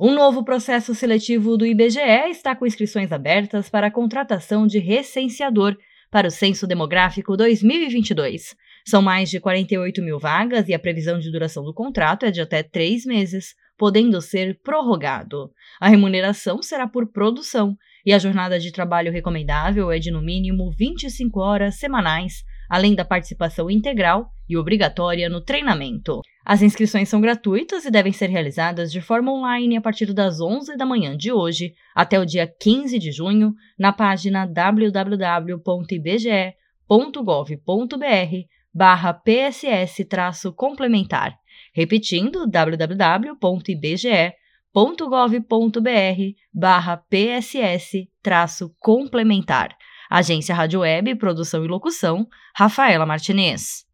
Um novo processo seletivo do IBGE está com inscrições abertas para a contratação de recenseador para o Censo Demográfico 2022. São mais de 48 mil vagas e a previsão de duração do contrato é de até três meses, podendo ser prorrogado. A remuneração será por produção e a jornada de trabalho recomendável é de no mínimo 25 horas semanais, além da participação integral e obrigatória no treinamento. As inscrições são gratuitas e devem ser realizadas de forma online a partir das 11 da manhã de hoje até o dia 15 de junho na página www.ibge.gov.br barra PSS-complementar. Repetindo, www.ibge.gov.br barra PSS-complementar. Agência Rádio Web, Produção e Locução, Rafaela Martinez.